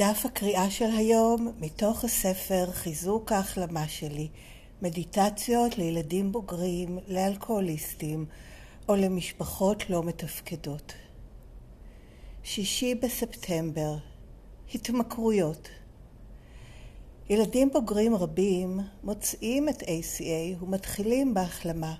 דף הקריאה של היום מתוך הספר חיזוק ההחלמה שלי, מדיטציות לילדים בוגרים, לאלכוהוליסטים או למשפחות לא מתפקדות. שישי בספטמבר, התמכרויות. ילדים בוגרים רבים מוצאים את ACA ומתחילים בהחלמה.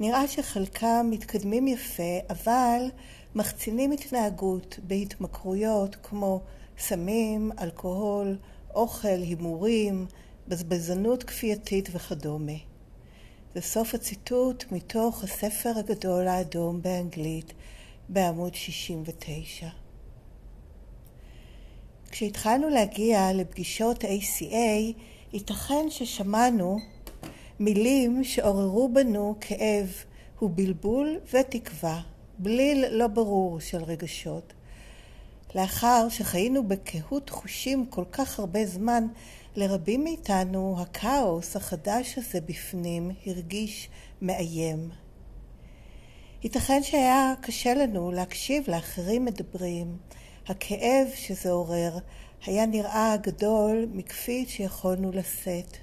נראה שחלקם מתקדמים יפה, אבל מחצינים התנהגות בהתמכרויות כמו סמים, אלכוהול, אוכל, הימורים, בזבזנות כפייתית וכדומה. זה סוף הציטוט מתוך הספר הגדול האדום באנגלית בעמוד 69. כשהתחלנו להגיע לפגישות ACA, ייתכן ששמענו מילים שעוררו בנו כאב ובלבול ותקווה, בליל לא ברור של רגשות. לאחר שחיינו בקהות חושים כל כך הרבה זמן, לרבים מאיתנו הכאוס החדש הזה בפנים הרגיש מאיים. ייתכן שהיה קשה לנו להקשיב לאחרים מדברים. הכאב שזה עורר היה נראה גדול מכפי שיכולנו לשאת.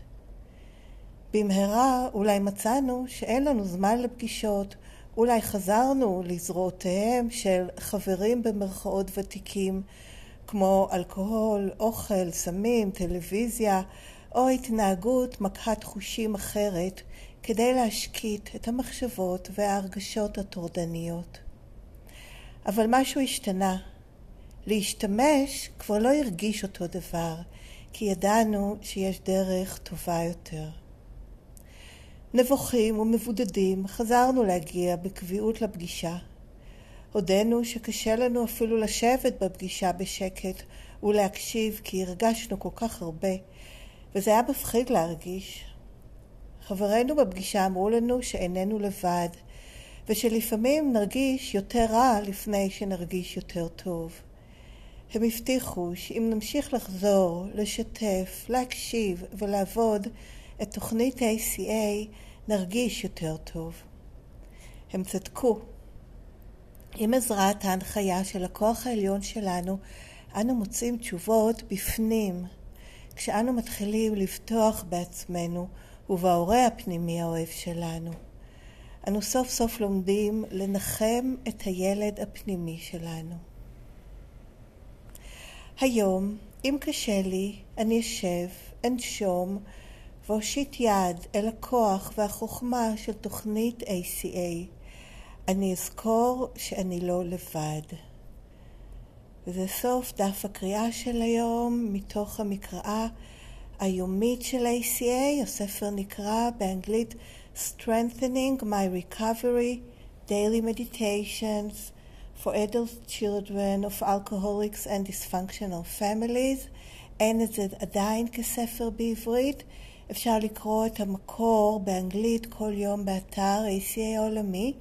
במהרה אולי מצאנו שאין לנו זמן לפגישות, אולי חזרנו לזרועותיהם של חברים במרכאות ותיקים, כמו אלכוהול, אוכל, סמים, טלוויזיה, או התנהגות מכת חושים אחרת, כדי להשקיט את המחשבות וההרגשות הטורדניות. אבל משהו השתנה. להשתמש כבר לא הרגיש אותו דבר, כי ידענו שיש דרך טובה יותר. נבוכים ומבודדים חזרנו להגיע בקביעות לפגישה. הודינו שקשה לנו אפילו לשבת בפגישה בשקט ולהקשיב כי הרגשנו כל כך הרבה, וזה היה מפחיד להרגיש. חברינו בפגישה אמרו לנו שאיננו לבד, ושלפעמים נרגיש יותר רע לפני שנרגיש יותר טוב. הם הבטיחו שאם נמשיך לחזור, לשתף, להקשיב ולעבוד את תוכנית ACA, נרגיש יותר טוב. הם צדקו. עם עזרת ההנחיה של הכוח העליון שלנו, אנו מוצאים תשובות בפנים, כשאנו מתחילים לבטוח בעצמנו ובהורה הפנימי האוהב שלנו. אנו סוף סוף לומדים לנחם את הילד הפנימי שלנו. היום, אם קשה לי, אני אשב, אנשום ואושיט יד אל הכוח והחוכמה של תוכנית ACA. אני אזכור שאני לא לבד. וזה סוף דף הקריאה של היום מתוך המקראה היומית של ACA. הספר נקרא באנגלית Strengthening My Recovery Daily Meditations for Adult Children of Alcoholics and Dysfunctional Families. אין את זה עדיין כספר בעברית. אפשר לקרוא את המקור באנגלית כל יום באתר ACA העולמי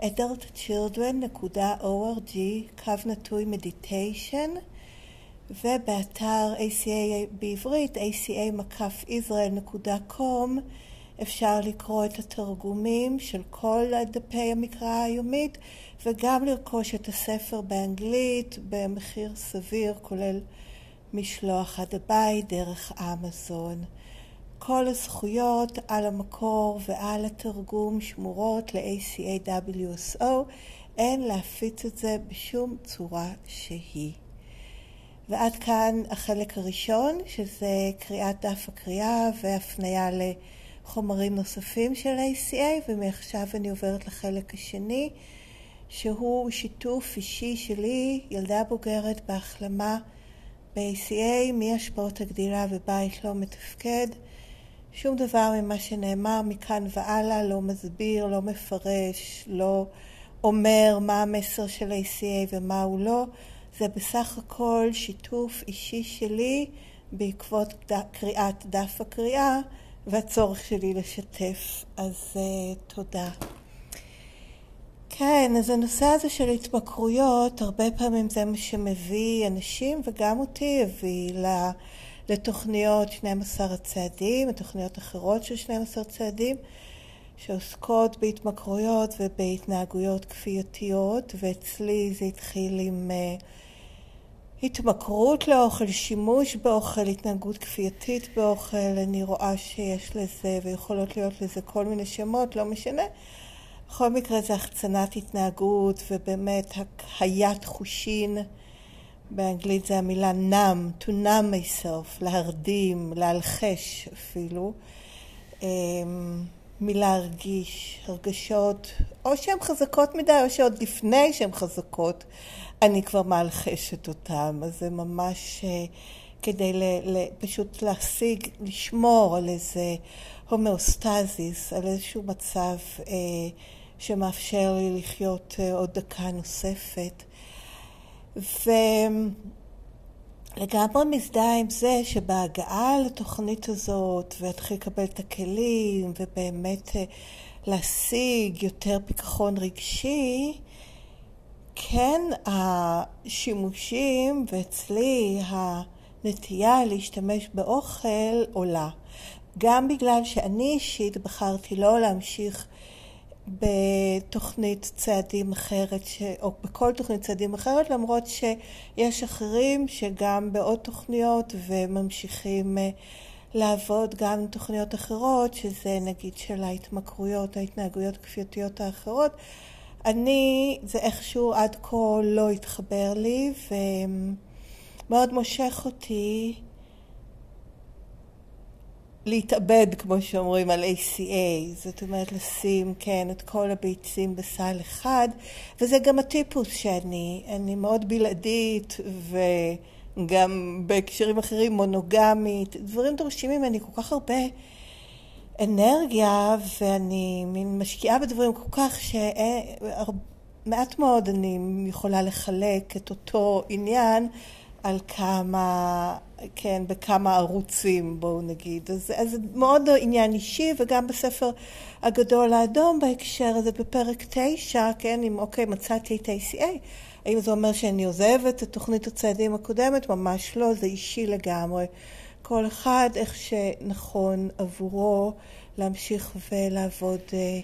adultchildren.org קו נטוי מדיטיישן ובאתר ACA בעברית aca-israel.com אפשר לקרוא את התרגומים של כל דפי המקרא היומית וגם לרכוש את הספר באנגלית במחיר סביר כולל משלוח עד הבית דרך אמזון. כל הזכויות על המקור ועל התרגום שמורות ל-ACAWSO, אין להפיץ את זה בשום צורה שהיא. ועד כאן החלק הראשון, שזה קריאת דף הקריאה והפניה לחומרים נוספים של ACA, ומעכשיו אני עוברת לחלק השני, שהוא שיתוף אישי שלי, ילדה בוגרת בהחלמה ב-ACA מהשפעות הגדילה ובית לא מתפקד. שום דבר ממה שנאמר מכאן והלאה לא מסביר, לא מפרש, לא אומר מה המסר של ACA ומה הוא לא. זה בסך הכל שיתוף אישי שלי בעקבות. קריאת דף הקריאה והצורך שלי לשתף. אז uh, תודה. כן, אז הנושא הזה של התמכרויות, הרבה פעמים זה מה שמביא אנשים, וגם אותי הביא לתוכניות 12 הצעדים, לתוכניות אחרות של 12 צעדים, שעוסקות בהתמכרויות ובהתנהגויות כפייתיות, ואצלי זה התחיל עם uh, התמכרות לאוכל, שימוש באוכל, התנהגות כפייתית באוכל, אני רואה שיש לזה ויכולות להיות לזה כל מיני שמות, לא משנה. בכל מקרה זה החצנת התנהגות ובאמת הקיית חושין, באנגלית זה המילה numb, to numb myself, להרדים, להלחש אפילו. אמ, מלהרגיש הרגשות, או שהן חזקות מדי, או שעוד לפני שהן חזקות, אני כבר מאלחשת אותן. אז זה ממש אה, כדי ל, ל, פשוט להשיג, לשמור על איזה הומאוסטזיס, על איזשהו מצב אה, שמאפשר לי לחיות אה, עוד דקה נוספת. ו... לגמרי מזדהה עם זה שבהגעה לתוכנית הזאת ואתחיל לקבל את הכלים ובאמת אה, להשיג יותר פיכחון רגשי, כן השימושים ואצלי הנטייה להשתמש באוכל עולה. גם בגלל שאני אישית בחרתי לא להמשיך בתוכנית צעדים אחרת, ש... או בכל תוכנית צעדים אחרת, למרות שיש אחרים שגם בעוד תוכניות וממשיכים אה, לעבוד גם עם תוכניות אחרות, שזה נגיד של ההתמכרויות, ההתנהגויות הכפייתיות האחרות. אני, זה איכשהו עד כה לא התחבר לי ומאוד מושך אותי להתאבד, כמו שאומרים, על ACA, זאת אומרת לשים, כן, את כל הביצים בסל אחד, וזה גם הטיפוס שאני, אני מאוד בלעדית וגם בהקשרים אחרים מונוגמית, דברים דורשים ממני כל כך הרבה אנרגיה ואני משקיעה בדברים כל כך שמעט מאוד אני יכולה לחלק את אותו עניין על כמה, כן, בכמה ערוצים, בואו נגיד. אז, זה מאוד עניין אישי, וגם בספר הגדול האדום בהקשר הזה, בפרק תשע, כן, אם אוקיי, מצאתי את ה-ACA, האם זה אומר שאני עוזבת את תוכנית הצעדים הקודמת? ממש לא, זה אישי לגמרי. כל אחד איך שנכון עבורו להמשיך ולעבוד אה,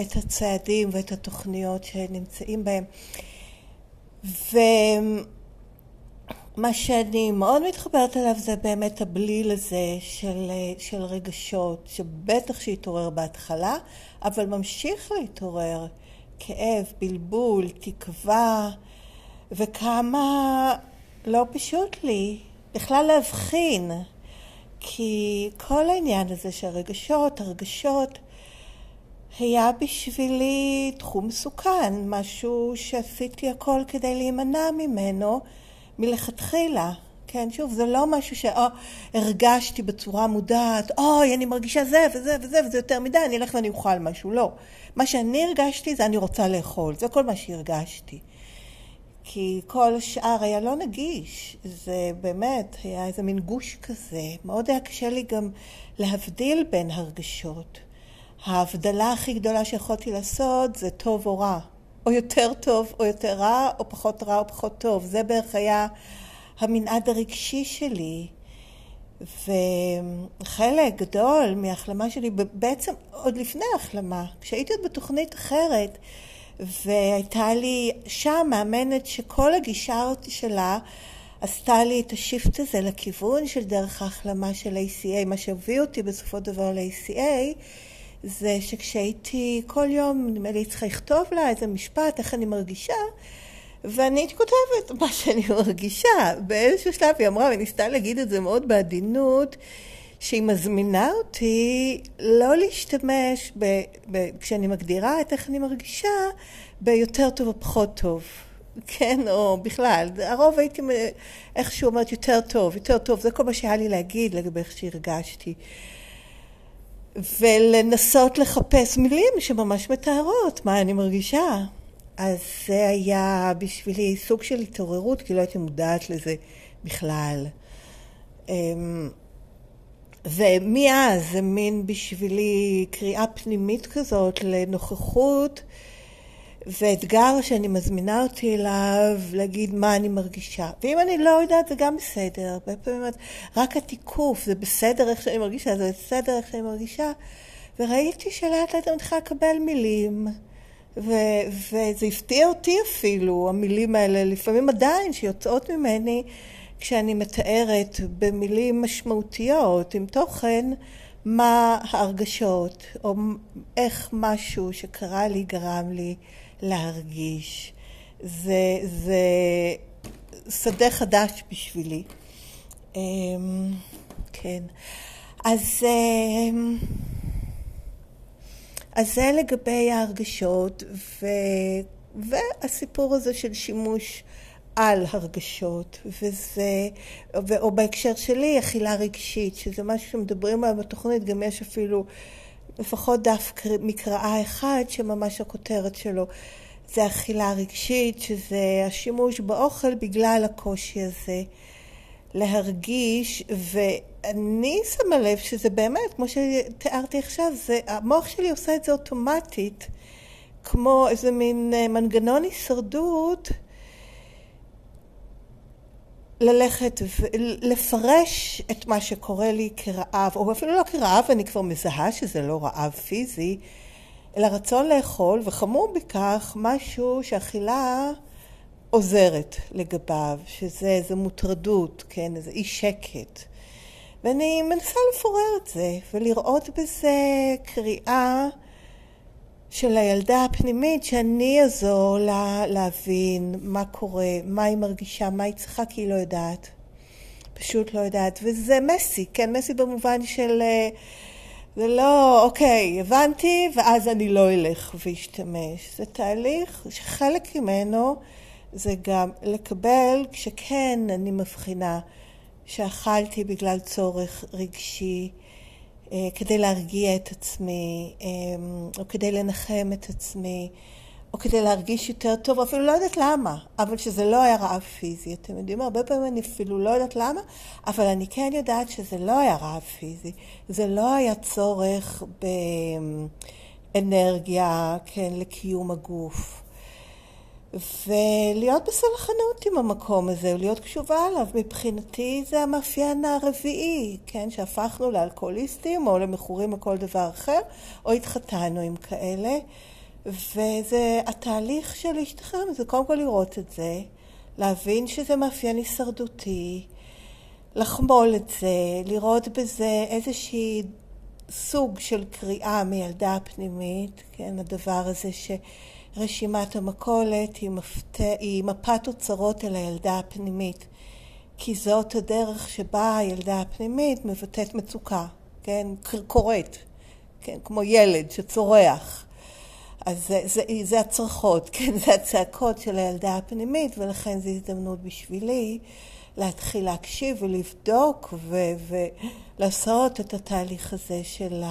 את הצעדים ואת התוכניות שנמצאים בהם. ו... מה שאני מאוד מתחברת אליו זה באמת הבליל הזה של, של רגשות, שבטח שהתעורר בהתחלה, אבל ממשיך להתעורר. כאב, בלבול, תקווה, וכמה לא פשוט לי בכלל להבחין. כי כל העניין הזה של הרגשות, הרגשות, היה בשבילי תחום מסוכן, משהו שעשיתי הכל כדי להימנע ממנו. מלכתחילה. כן, שוב, זה לא משהו שהרגשתי בצורה מודעת, אוי, אני מרגישה זה וזה וזה וזה יותר מדי, אני אלך ואני אוכל משהו. לא. מה שאני הרגשתי זה אני רוצה לאכול, זה כל מה שהרגשתי. כי כל השאר היה לא נגיש, זה באמת היה איזה מין גוש כזה. מאוד היה קשה לי גם להבדיל בין הרגשות. ההבדלה הכי גדולה שיכולתי לעשות זה טוב או רע. או יותר טוב או יותר רע, או פחות רע או פחות טוב. זה בערך היה המנעד הרגשי שלי. וחלק גדול מההחלמה שלי, בעצם עוד לפני ההחלמה, כשהייתי עוד בתוכנית אחרת, והייתה לי שם מאמנת שכל הגישה שלה עשתה לי את השיפט הזה לכיוון של דרך ההחלמה של ACA, מה שהביא אותי בסופו של דבר ל-ACA, זה שכשהייתי כל יום, נדמה לי צריכה לכתוב לה איזה משפט, איך אני מרגישה, ואני הייתי כותבת מה שאני מרגישה. באיזשהו שלב היא אמרה, וניסתה להגיד את זה מאוד בעדינות, שהיא מזמינה אותי לא להשתמש, ב, ב, כשאני מגדירה את איך אני מרגישה, ביותר טוב או פחות טוב. כן, או בכלל. הרוב הייתי איכשהו אומרת יותר טוב, יותר טוב, זה כל מה שהיה לי להגיד לגבי איך שהרגשתי. ולנסות לחפש מילים שממש מתארות מה אני מרגישה. אז זה היה בשבילי סוג של התעוררות, כי לא הייתי מודעת לזה בכלל. אמ, ומאז זה מין בשבילי קריאה פנימית כזאת לנוכחות ואתגר שאני מזמינה אותי אליו להגיד מה אני מרגישה. ואם אני לא יודעת זה גם בסדר, הרבה פעמים רק התיקוף, זה בסדר איך שאני מרגישה, זה בסדר איך שאני מרגישה. וראיתי שלאט לאט אני צריכה לקבל מילים ו- וזה הפתיע אותי אפילו, המילים האלה, לפעמים עדיין, שיוצאות ממני כשאני מתארת במילים משמעותיות, עם תוכן, מה ההרגשות, או איך משהו שקרה לי גרם לי להרגיש. זה, זה שדה חדש בשבילי. אמ, כן. אז, אמ, אז זה לגבי ההרגשות, ו, והסיפור הזה של שימוש על הרגשות, וזה, או בהקשר שלי, אכילה רגשית, שזה משהו שמדברים עליו בתוכנית, גם יש אפילו לפחות דף מקראה אחד, שממש הכותרת שלו זה אכילה רגשית, שזה השימוש באוכל בגלל הקושי הזה להרגיש, ואני שמה לב שזה באמת, כמו שתיארתי עכשיו, זה, המוח שלי עושה את זה אוטומטית, כמו איזה מין אה, מנגנון הישרדות, ללכת ולפרש את מה שקורה לי כרעב, או אפילו לא כרעב, אני כבר מזהה שזה לא רעב פיזי, אלא רצון לאכול, וחמור מכך, משהו שאכילה עוזרת לגביו, שזה איזו מוטרדות, כן, איזה אי שקט. ואני מנסה לפורר את זה, ולראות בזה קריאה של הילדה הפנימית, שאני אעזור לה להבין מה קורה, מה היא מרגישה, מה היא צריכה, כי היא לא יודעת. פשוט לא יודעת. וזה מסי, כן, מסי במובן של... אה, זה לא, אוקיי, הבנתי, ואז אני לא אלך ואשתמש. זה תהליך שחלק ממנו זה גם לקבל כשכן אני מבחינה שאכלתי בגלל צורך רגשי, כדי להרגיע את עצמי, אה, או כדי לנחם את עצמי, או כדי להרגיש יותר טוב, אפילו לא יודעת למה, אבל שזה לא היה רעב פיזי. אתם יודעים, הרבה פעמים אני אפילו לא יודעת למה, אבל אני כן יודעת שזה לא היה רעב פיזי. זה לא היה צורך באנרגיה, כן, לקיום הגוף. ולהיות בסלחנות עם המקום הזה, ולהיות קשובה אליו. מבחינתי זה המאפיין הרביעי, כן? שהפכנו לאלכוהוליסטים או למכורים לכל דבר אחר, או התחתנו עם כאלה. וזה התהליך של להשתחרר מזה, קודם כל לראות את זה, להבין שזה מאפיין הישרדותי, לחמול את זה, לראות בזה איזושהי סוג של קריאה מילדה הפנימית, כן, הדבר הזה שרשימת המכולת היא, מפת... היא מפת אוצרות אל הילדה הפנימית, כי זאת הדרך שבה הילדה הפנימית מבטאת מצוקה, כן, קוראת, כן, כמו ילד שצורח. אז זה, זה, זה הצרחות, כן? זה הצעקות של הילדה הפנימית, ולכן זו הזדמנות בשבילי להתחיל להקשיב ולבדוק ו, ולעשות את התהליך הזה של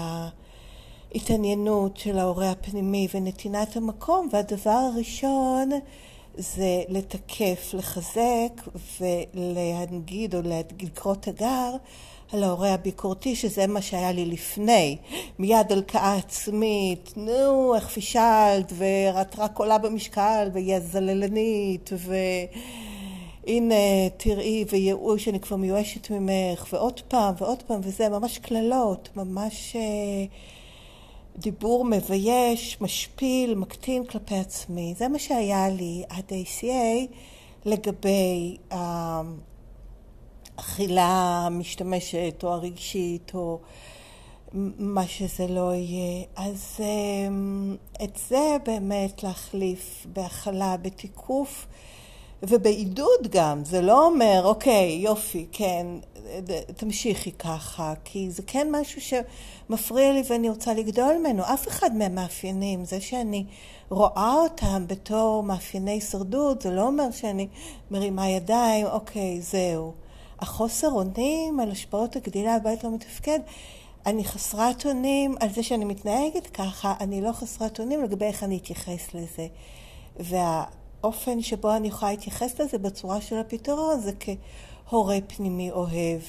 ההתעניינות של ההורה הפנימי ונתינת המקום. והדבר הראשון זה לתקף, לחזק ולהנגיד או לקרוא תגר על ההורה הביקורתי, שזה מה שהיה לי לפני. מיד הלקאה עצמית, נו, איך פישלת, ואת רק עולה במשקל, והיא הזללנית, והנה, תראי, וייאוש, אני כבר מיואשת ממך, ועוד פעם, ועוד פעם, וזה ממש קללות, ממש אה, דיבור מבייש, משפיל, מקטין כלפי עצמי. זה מה שהיה לי עד ה-ACA לגבי... האכילה המשתמשת או הרגשית או מה שזה לא יהיה. אז אמ, את זה באמת להחליף בהכלה, בתיקוף ובעידוד גם. זה לא אומר, אוקיי, יופי, כן, תמשיכי ככה, כי זה כן משהו שמפריע לי ואני רוצה לגדול ממנו. אף אחד מהמאפיינים, זה שאני רואה אותם בתור מאפייני הישרדות, זה לא אומר שאני מרימה ידיים, אוקיי, זהו. החוסר אונים על השפעות הגדילה הבית לא מתפקד, אני חסרת אונים על זה שאני מתנהגת ככה, אני לא חסרת אונים לגבי איך אני אתייחס לזה. והאופן שבו אני יכולה להתייחס לזה בצורה של הפתרון זה כהורה פנימי אוהב.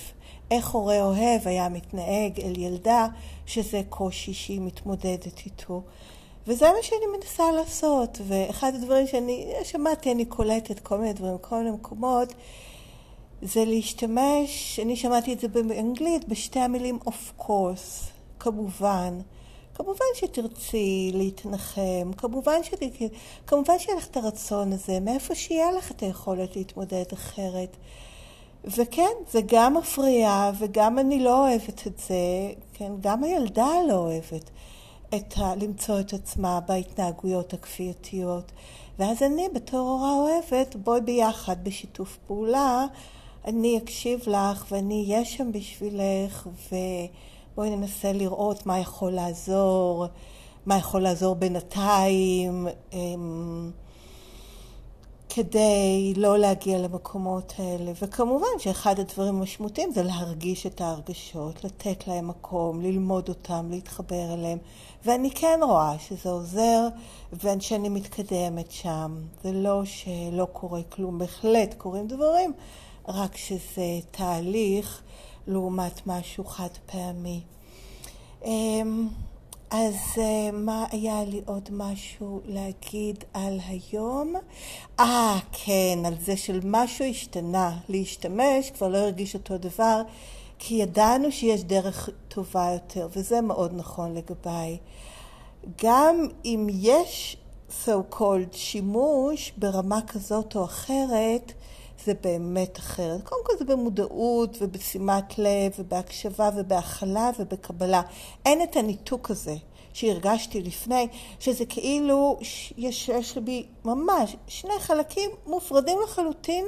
איך הורה אוהב היה מתנהג אל ילדה שזה קושי שהיא מתמודדת איתו. וזה מה שאני מנסה לעשות, ואחד הדברים שאני שמעתי, אני קולטת כל מיני דברים, כל מיני מקומות, זה להשתמש, אני שמעתי את זה באנגלית, בשתי המילים of course, כמובן. כמובן שתרצי להתנחם, כמובן, שת... כמובן שיהיה לך את הרצון הזה, מאיפה שיהיה לך את היכולת להתמודד אחרת. וכן, זה גם מפריע, וגם אני לא אוהבת את זה, כן, גם הילדה לא אוהבת את ה... למצוא את עצמה בהתנהגויות הכפייתיות. ואז אני בתור הורה אוהבת, בואי ביחד בשיתוף פעולה, אני אקשיב לך ואני אהיה שם בשבילך, ובואי ננסה לראות מה יכול לעזור, מה יכול לעזור בינתיים. אמ, כדי לא להגיע למקומות האלה. וכמובן שאחד הדברים המשמעותיים זה להרגיש את ההרגשות, לתת להם מקום, ללמוד אותם, להתחבר אליהם. ואני כן רואה שזה עוזר ושאני מתקדמת שם. זה לא שלא קורה כלום, בהחלט קורים דברים, רק שזה תהליך לעומת משהו חד פעמי. אז uh, מה היה לי עוד משהו להגיד על היום? אה, כן, על זה של משהו השתנה. להשתמש כבר לא הרגיש אותו דבר, כי ידענו שיש דרך טובה יותר, וזה מאוד נכון לגביי. גם אם יש so called שימוש ברמה כזאת או אחרת, זה באמת אחרת. קודם כל זה במודעות ובשימת לב ובהקשבה ובהכלה ובקבלה. אין את הניתוק הזה שהרגשתי לפני, שזה כאילו יש, יש בי ממש שני חלקים מופרדים לחלוטין,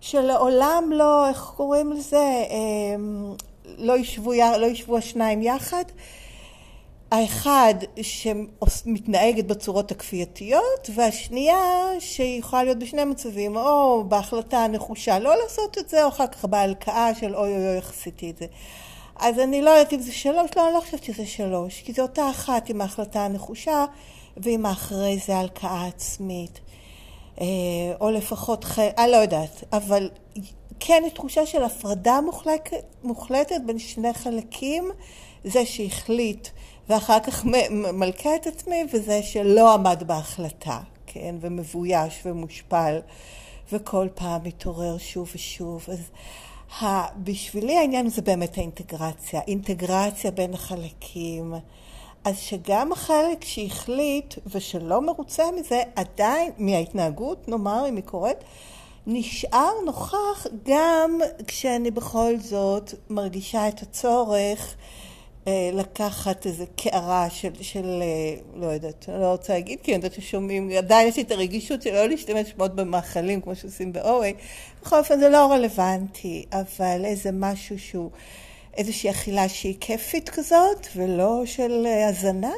שלעולם לא, איך קוראים לזה, אמ, לא ישבו, לא ישבו השניים יחד. האחד שמתנהגת בצורות הכפייתיות, והשנייה שיכולה להיות בשני מצבים, או בהחלטה הנחושה לא לעשות את זה, או אחר כך בהלקאה של אוי אוי אוי איך עשיתי את זה. אז אני לא יודעת אם זה שלוש, לא, אני לא חושבת שזה שלוש, כי זו אותה אחת עם ההחלטה הנחושה, ועם האחרי זה הלקאה עצמית. אה, או לפחות, אני לא יודעת, אבל כן יש תחושה של הפרדה מוחלטת, מוחלטת בין שני חלקים, זה שהחליט ואחר כך מלכה את עצמי, וזה שלא עמד בהחלטה, כן, ומבויש ומושפל, וכל פעם מתעורר שוב ושוב. אז ה... בשבילי העניין זה באמת האינטגרציה, אינטגרציה בין החלקים. אז שגם החלק שהחליט ושלא מרוצה מזה, עדיין, מההתנהגות, נאמר, אם היא קורית, נשאר נוכח גם כשאני בכל זאת מרגישה את הצורך לקחת איזה קערה של, של, אה, לא יודעת, לא רוצה להגיד, כי אני יודעת ששומעים, עדיין יש לי את הרגישות של לא להשתמש מאוד במאכלים כמו שעושים באורי, בכל אופן זה לא רלוונטי, אבל איזה משהו שהוא, איזושהי אכילה שהיא כיפית כזאת, ולא של אה, הזנה,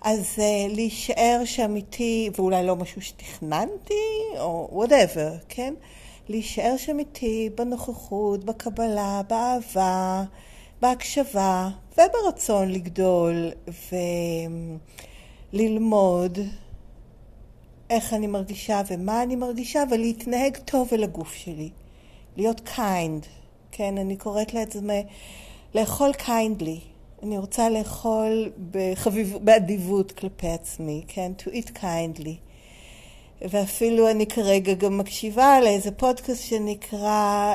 אז להישאר שם איתי, ואולי לא משהו שתכננתי, או וואטאבר, כן? להישאר שם איתי בנוכחות, בקבלה, באהבה, בהקשבה וברצון לגדול וללמוד איך אני מרגישה ומה אני מרגישה ולהתנהג טוב אל הגוף שלי. להיות kind, כן? אני קוראת לעצמי לאכול kindly. אני רוצה לאכול בחביב... באדיבות כלפי עצמי, כן? To eat kindly. ואפילו אני כרגע גם מקשיבה לאיזה פודקאסט שנקרא...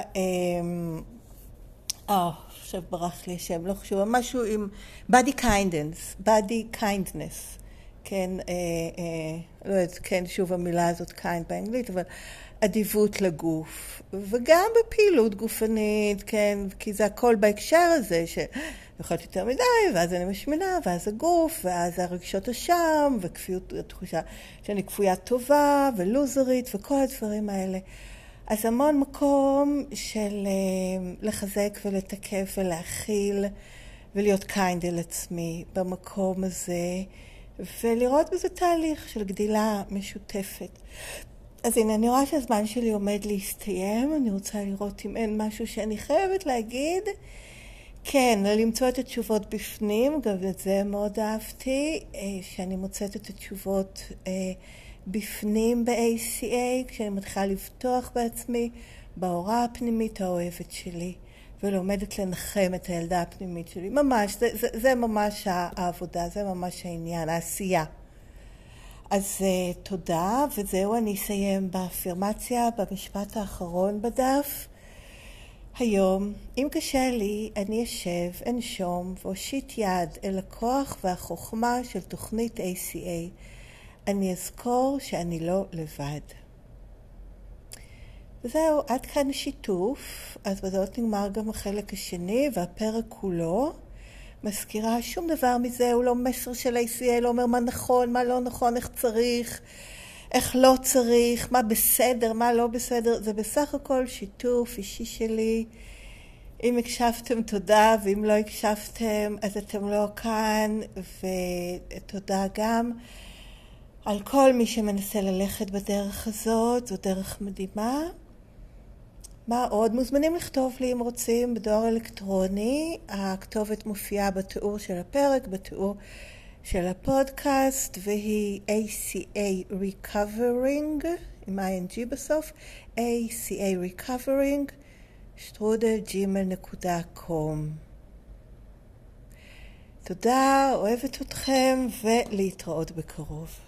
אה, עכשיו ברח לי השם, לא חשוב, משהו עם body kindness, body kindness, כן, אה, אה, לא יודעת, כן, שוב המילה הזאת kind באנגלית, אבל אדיבות לגוף, וגם בפעילות גופנית, כן, כי זה הכל בהקשר הזה, שיכול להיות יותר מדי, ואז אני משמינה, ואז הגוף, ואז הרגשות אשם, וכפיות, התחושה שאני כפויה טובה, ולוזרית, וכל הדברים האלה. אז המון מקום של אה, לחזק ולתקף ולהכיל ולהיות kind אל עצמי במקום הזה, ולראות בזה תהליך של גדילה משותפת. אז הנה, אני רואה שהזמן שלי עומד להסתיים, אני רוצה לראות אם אין משהו שאני חייבת להגיד. כן, למצוא את התשובות בפנים, גם את זה מאוד אהבתי, אה, שאני מוצאת את התשובות אה, בפנים ב-ACA, כשאני מתחילה לבטוח בעצמי בהוראה הפנימית האוהבת שלי, ולומדת לנחם את הילדה הפנימית שלי. ממש, זה, זה, זה ממש העבודה, זה ממש העניין, העשייה. אז uh, תודה, וזהו, אני אסיים באפירמציה, במשפט האחרון בדף. היום, אם קשה לי, אני אשב, אנשום ואושיט יד אל הכוח והחוכמה של תוכנית ACA. אני אזכור שאני לא לבד. וזהו, עד כאן שיתוף. אז בזאת נגמר גם החלק השני והפרק כולו. מזכירה, שום דבר מזה הוא לא מסר של ACA, לא אומר מה נכון, מה לא נכון, איך צריך, איך לא צריך, מה בסדר, מה לא בסדר. זה בסך הכל שיתוף אישי שלי. אם הקשבתם תודה, ואם לא הקשבתם אז אתם לא כאן, ותודה גם על כל מי שמנסה ללכת בדרך הזאת, זו דרך מדהימה. מה עוד? מוזמנים לכתוב לי אם רוצים בדואר אלקטרוני, הכתובת מופיעה בתיאור של הפרק, בתיאור של הפודקאסט, והיא ACA Recovering, עם ING בסוף, ACA Recovering, שטרודלג'ימל.קום. תודה, אוהבת אתכם, ולהתראות בקרוב.